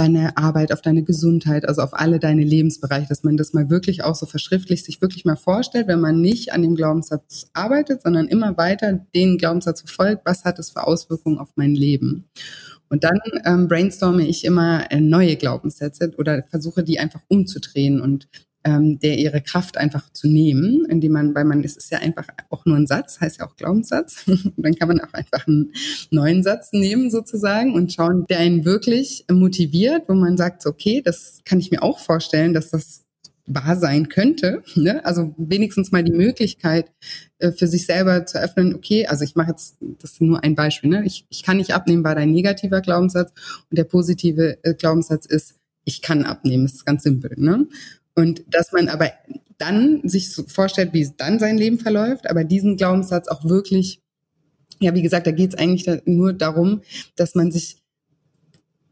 B: deine Arbeit, auf deine Gesundheit, also auf alle deine Lebensbereiche, dass man das mal wirklich auch so verschriftlich sich wirklich mal vorstellt, wenn man nicht an dem Glaubenssatz arbeitet, sondern immer weiter den Glaubenssatz verfolgt, was hat es für Auswirkungen auf mein Leben? Und dann ähm, brainstorme ich immer äh, neue Glaubenssätze oder versuche die einfach umzudrehen und ähm, der ihre Kraft einfach zu nehmen, indem man, weil man, es ist ja einfach auch nur ein Satz, heißt ja auch Glaubenssatz. und dann kann man auch einfach einen neuen Satz nehmen sozusagen und schauen, der einen wirklich motiviert, wo man sagt, okay, das kann ich mir auch vorstellen, dass das wahr sein könnte. Ne? Also wenigstens mal die Möglichkeit äh, für sich selber zu öffnen, okay, also ich mache jetzt, das ist nur ein Beispiel, ne? ich, ich kann nicht abnehmen, war dein negativer Glaubenssatz und der positive äh, Glaubenssatz ist, ich kann abnehmen, das ist ganz simpel. Ne? Und dass man aber dann sich so vorstellt, wie es dann sein Leben verläuft, aber diesen Glaubenssatz auch wirklich, ja, wie gesagt, da geht es eigentlich nur darum, dass man sich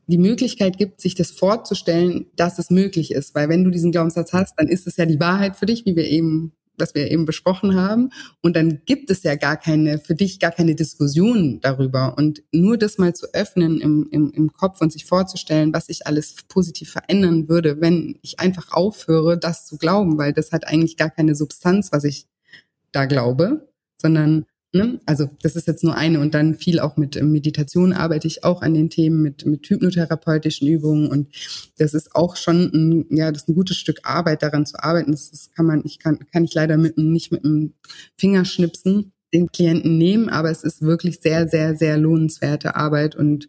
B: die Möglichkeit gibt, sich das vorzustellen, dass es möglich ist. Weil wenn du diesen Glaubenssatz hast, dann ist es ja die Wahrheit für dich, wie wir eben was wir eben besprochen haben. Und dann gibt es ja gar keine, für dich gar keine Diskussion darüber. Und nur das mal zu öffnen im, im, im Kopf und sich vorzustellen, was sich alles positiv verändern würde, wenn ich einfach aufhöre, das zu glauben, weil das hat eigentlich gar keine Substanz, was ich da glaube, sondern Ne? Also das ist jetzt nur eine und dann viel auch mit Meditation arbeite ich auch an den Themen mit, mit hypnotherapeutischen Übungen und das ist auch schon ein, ja, das ist ein gutes Stück Arbeit daran zu arbeiten. Das, das kann man, ich kann, kann ich leider mit, nicht mit einem Fingerschnipsen den Klienten nehmen, aber es ist wirklich sehr, sehr, sehr lohnenswerte Arbeit und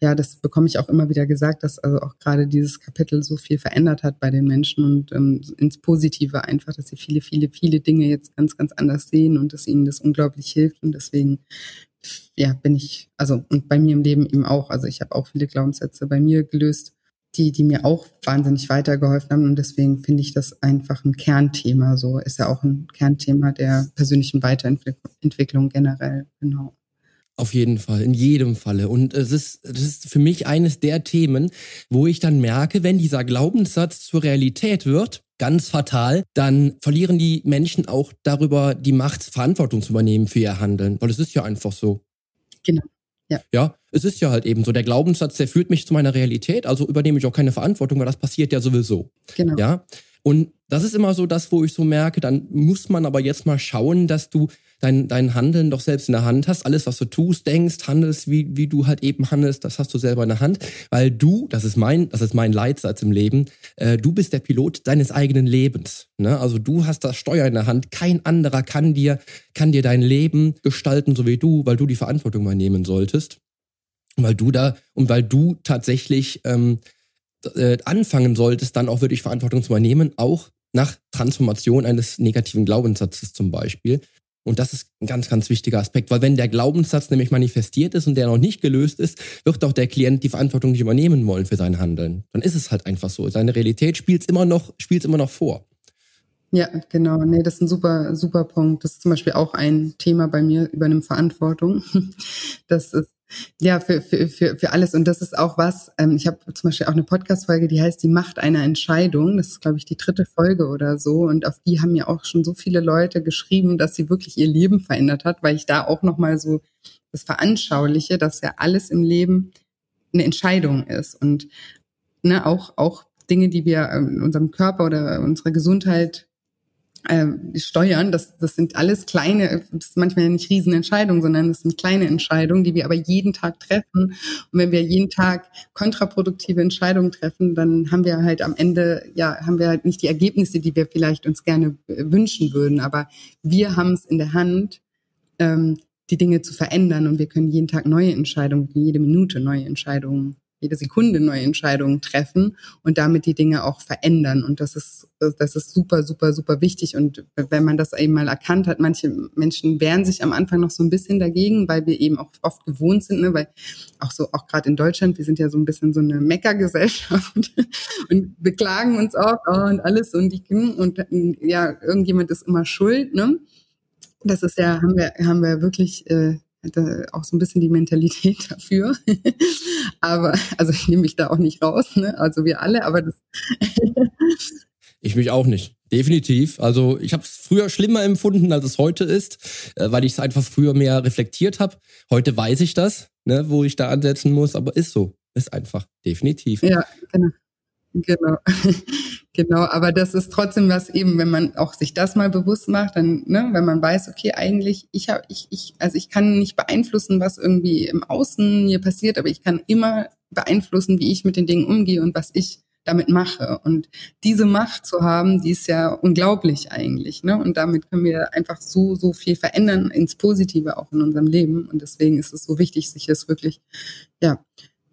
B: ja, das bekomme ich auch immer wieder gesagt, dass also auch gerade dieses Kapitel so viel verändert hat bei den Menschen und ähm, ins Positive einfach, dass sie viele, viele, viele Dinge jetzt ganz, ganz anders sehen und dass ihnen das unglaublich hilft und deswegen ja, bin ich, also und bei mir im Leben eben auch, also ich habe auch viele Glaubenssätze bei mir gelöst die, die mir auch wahnsinnig weitergeholfen haben. Und deswegen finde ich das einfach ein Kernthema. So ist ja auch ein Kernthema der persönlichen Weiterentwicklung generell. Genau.
A: Auf jeden Fall, in jedem Falle. Und es ist, das ist für mich eines der Themen, wo ich dann merke, wenn dieser Glaubenssatz zur Realität wird, ganz fatal, dann verlieren die Menschen auch darüber die Macht, Verantwortung zu übernehmen für ihr Handeln. Weil es ist ja einfach so.
B: Genau. Ja.
A: ja, es ist ja halt eben so. Der Glaubenssatz, der führt mich zu meiner Realität, also übernehme ich auch keine Verantwortung, weil das passiert ja sowieso.
B: Genau.
A: Ja. Und das ist immer so das, wo ich so merke, dann muss man aber jetzt mal schauen, dass du dein, dein Handeln doch selbst in der Hand hast. Alles, was du tust, denkst, handelst, wie, wie du halt eben handelst, das hast du selber in der Hand. Weil du, das ist mein, das ist mein Leitsatz im Leben, äh, du bist der Pilot deines eigenen Lebens. Ne? Also du hast das Steuer in der Hand. Kein anderer kann dir, kann dir dein Leben gestalten, so wie du, weil du die Verantwortung mal nehmen solltest. Und weil du da, und weil du tatsächlich ähm, äh, anfangen solltest, dann auch wirklich Verantwortung zu übernehmen, auch nach Transformation eines negativen Glaubenssatzes zum Beispiel. Und das ist ein ganz, ganz wichtiger Aspekt, weil wenn der Glaubenssatz nämlich manifestiert ist und der noch nicht gelöst ist, wird auch der Klient die Verantwortung nicht übernehmen wollen für sein Handeln. Dann ist es halt einfach so. Seine Realität spielt immer noch, spielt immer noch vor.
B: Ja, genau. Nee, das ist ein super, super Punkt. Das ist zum Beispiel auch ein Thema bei mir, übernimmt Verantwortung. Das ist ja, für, für, für, für alles. Und das ist auch was, ähm, ich habe zum Beispiel auch eine Podcast-Folge, die heißt Die Macht einer Entscheidung. Das ist, glaube ich, die dritte Folge oder so. Und auf die haben ja auch schon so viele Leute geschrieben, dass sie wirklich ihr Leben verändert hat, weil ich da auch nochmal so das veranschauliche, dass ja alles im Leben eine Entscheidung ist. Und ne, auch, auch Dinge, die wir ähm, in unserem Körper oder unserer Gesundheit äh, steuern. Das, das sind alles kleine, das ist manchmal nicht Riesenentscheidungen, sondern das sind kleine Entscheidungen, die wir aber jeden Tag treffen. Und wenn wir jeden Tag kontraproduktive Entscheidungen treffen, dann haben wir halt am Ende, ja, haben wir halt nicht die Ergebnisse, die wir vielleicht uns gerne wünschen würden. Aber wir haben es in der Hand, ähm, die Dinge zu verändern und wir können jeden Tag neue Entscheidungen, jede Minute neue Entscheidungen jede Sekunde neue Entscheidungen treffen und damit die Dinge auch verändern. Und das ist, das ist super, super, super wichtig. Und wenn man das eben mal erkannt hat, manche Menschen wehren sich am Anfang noch so ein bisschen dagegen, weil wir eben auch oft gewohnt sind, ne? weil auch so, auch gerade in Deutschland, wir sind ja so ein bisschen so eine Meckergesellschaft und beklagen uns oft oh, und alles und die, und ja, irgendjemand ist immer schuld, ne? Das ist ja, haben wir, haben wir wirklich, äh, auch so ein bisschen die Mentalität dafür. aber, also ich nehme mich da auch nicht raus, ne? Also wir alle, aber das.
A: ich mich auch nicht. Definitiv. Also ich habe es früher schlimmer empfunden, als es heute ist, äh, weil ich es einfach früher mehr reflektiert habe. Heute weiß ich das, ne, wo ich da ansetzen muss, aber ist so. Ist einfach. Definitiv.
B: Ja, genau. Genau. genau, aber das ist trotzdem was eben, wenn man auch sich das mal bewusst macht, dann, ne, wenn man weiß, okay, eigentlich, ich habe, ich, ich, also ich kann nicht beeinflussen, was irgendwie im Außen mir passiert, aber ich kann immer beeinflussen, wie ich mit den Dingen umgehe und was ich damit mache. Und diese Macht zu haben, die ist ja unglaublich eigentlich. Ne? Und damit können wir einfach so, so viel verändern ins Positive auch in unserem Leben. Und deswegen ist es so wichtig, sich das wirklich, ja,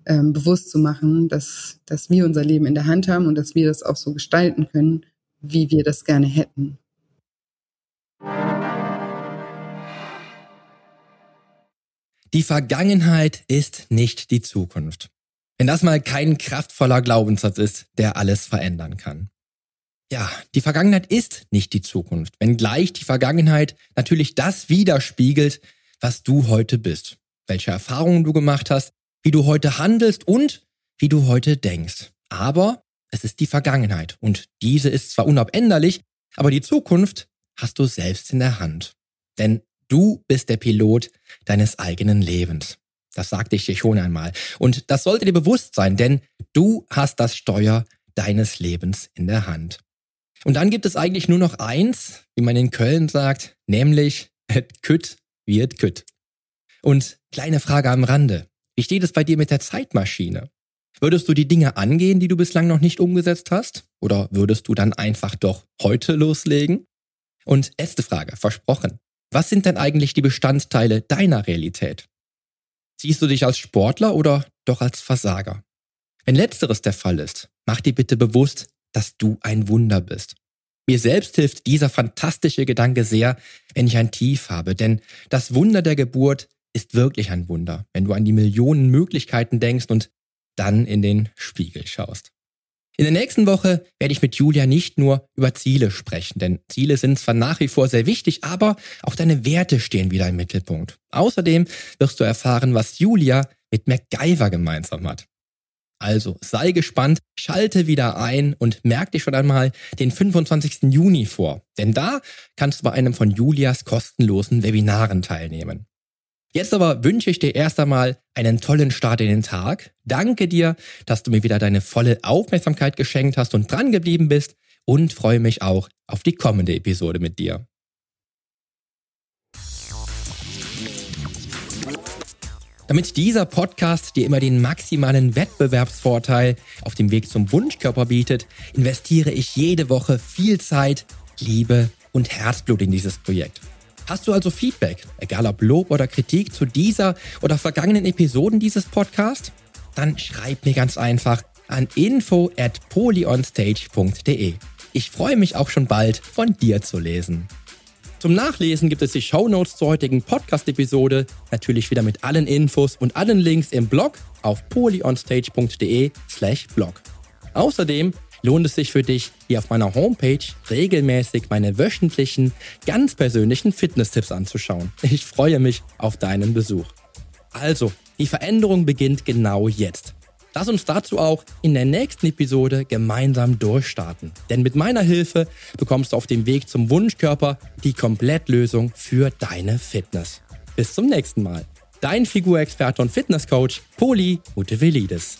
B: ähm, bewusst zu machen, dass, dass wir unser Leben in der Hand haben und dass wir das auch so gestalten können, wie wir das gerne hätten.
A: Die Vergangenheit ist nicht die Zukunft. Wenn das mal kein kraftvoller Glaubenssatz ist, der alles verändern kann. Ja, die Vergangenheit ist nicht die Zukunft, wenngleich die Vergangenheit natürlich das widerspiegelt, was du heute bist, welche Erfahrungen du gemacht hast, wie du heute handelst und wie du heute denkst. Aber es ist die Vergangenheit und diese ist zwar unabänderlich, aber die Zukunft hast du selbst in der Hand. Denn du bist der Pilot deines eigenen Lebens. Das sagte ich dir schon einmal. Und das sollte dir bewusst sein, denn du hast das Steuer deines Lebens in der Hand. Und dann gibt es eigentlich nur noch eins, wie man in Köln sagt, nämlich et kütt wird kütt. Und kleine Frage am Rande. Wie steht es bei dir mit der Zeitmaschine? Würdest du die Dinge angehen, die du bislang noch nicht umgesetzt hast? Oder würdest du dann einfach doch heute loslegen? Und erste Frage, versprochen. Was sind denn eigentlich die Bestandteile deiner Realität? Siehst du dich als Sportler oder doch als Versager? Wenn letzteres der Fall ist, mach dir bitte bewusst, dass du ein Wunder bist. Mir selbst hilft dieser fantastische Gedanke sehr, wenn ich ein Tief habe, denn das Wunder der Geburt ist wirklich ein Wunder, wenn du an die Millionen Möglichkeiten denkst und dann in den Spiegel schaust. In der nächsten Woche werde ich mit Julia nicht nur über Ziele sprechen, denn Ziele sind zwar nach wie vor sehr wichtig, aber auch deine Werte stehen wieder im Mittelpunkt. Außerdem wirst du erfahren, was Julia mit MacGyver gemeinsam hat. Also sei gespannt, schalte wieder ein und merk dich schon einmal den 25. Juni vor, denn da kannst du bei einem von Julias kostenlosen Webinaren teilnehmen. Jetzt aber wünsche ich dir erst einmal einen tollen Start in den Tag. Danke dir, dass du mir wieder deine volle Aufmerksamkeit geschenkt hast und dran geblieben bist und freue mich auch auf die kommende Episode mit dir. Damit dieser Podcast dir immer den maximalen Wettbewerbsvorteil auf dem Weg zum Wunschkörper bietet, investiere ich jede Woche viel Zeit, Liebe und Herzblut in dieses Projekt. Hast du also Feedback, egal ob Lob oder Kritik zu dieser oder vergangenen Episoden dieses Podcasts? Dann schreib mir ganz einfach an info at polyonstage.de. Ich freue mich auch schon bald von dir zu lesen. Zum Nachlesen gibt es die Shownotes zur heutigen Podcast-Episode, natürlich wieder mit allen Infos und allen Links im Blog auf polyonstage.de slash blog. Außerdem lohnt es sich für dich, hier auf meiner Homepage regelmäßig meine wöchentlichen, ganz persönlichen Fitness-Tipps anzuschauen. Ich freue mich auf deinen Besuch. Also, die Veränderung beginnt genau jetzt. Lass uns dazu auch in der nächsten Episode gemeinsam durchstarten. Denn mit meiner Hilfe bekommst du auf dem Weg zum Wunschkörper die Komplettlösung für deine Fitness. Bis zum nächsten Mal. Dein Figurexperte und Fitnesscoach Poli Mutevelidis.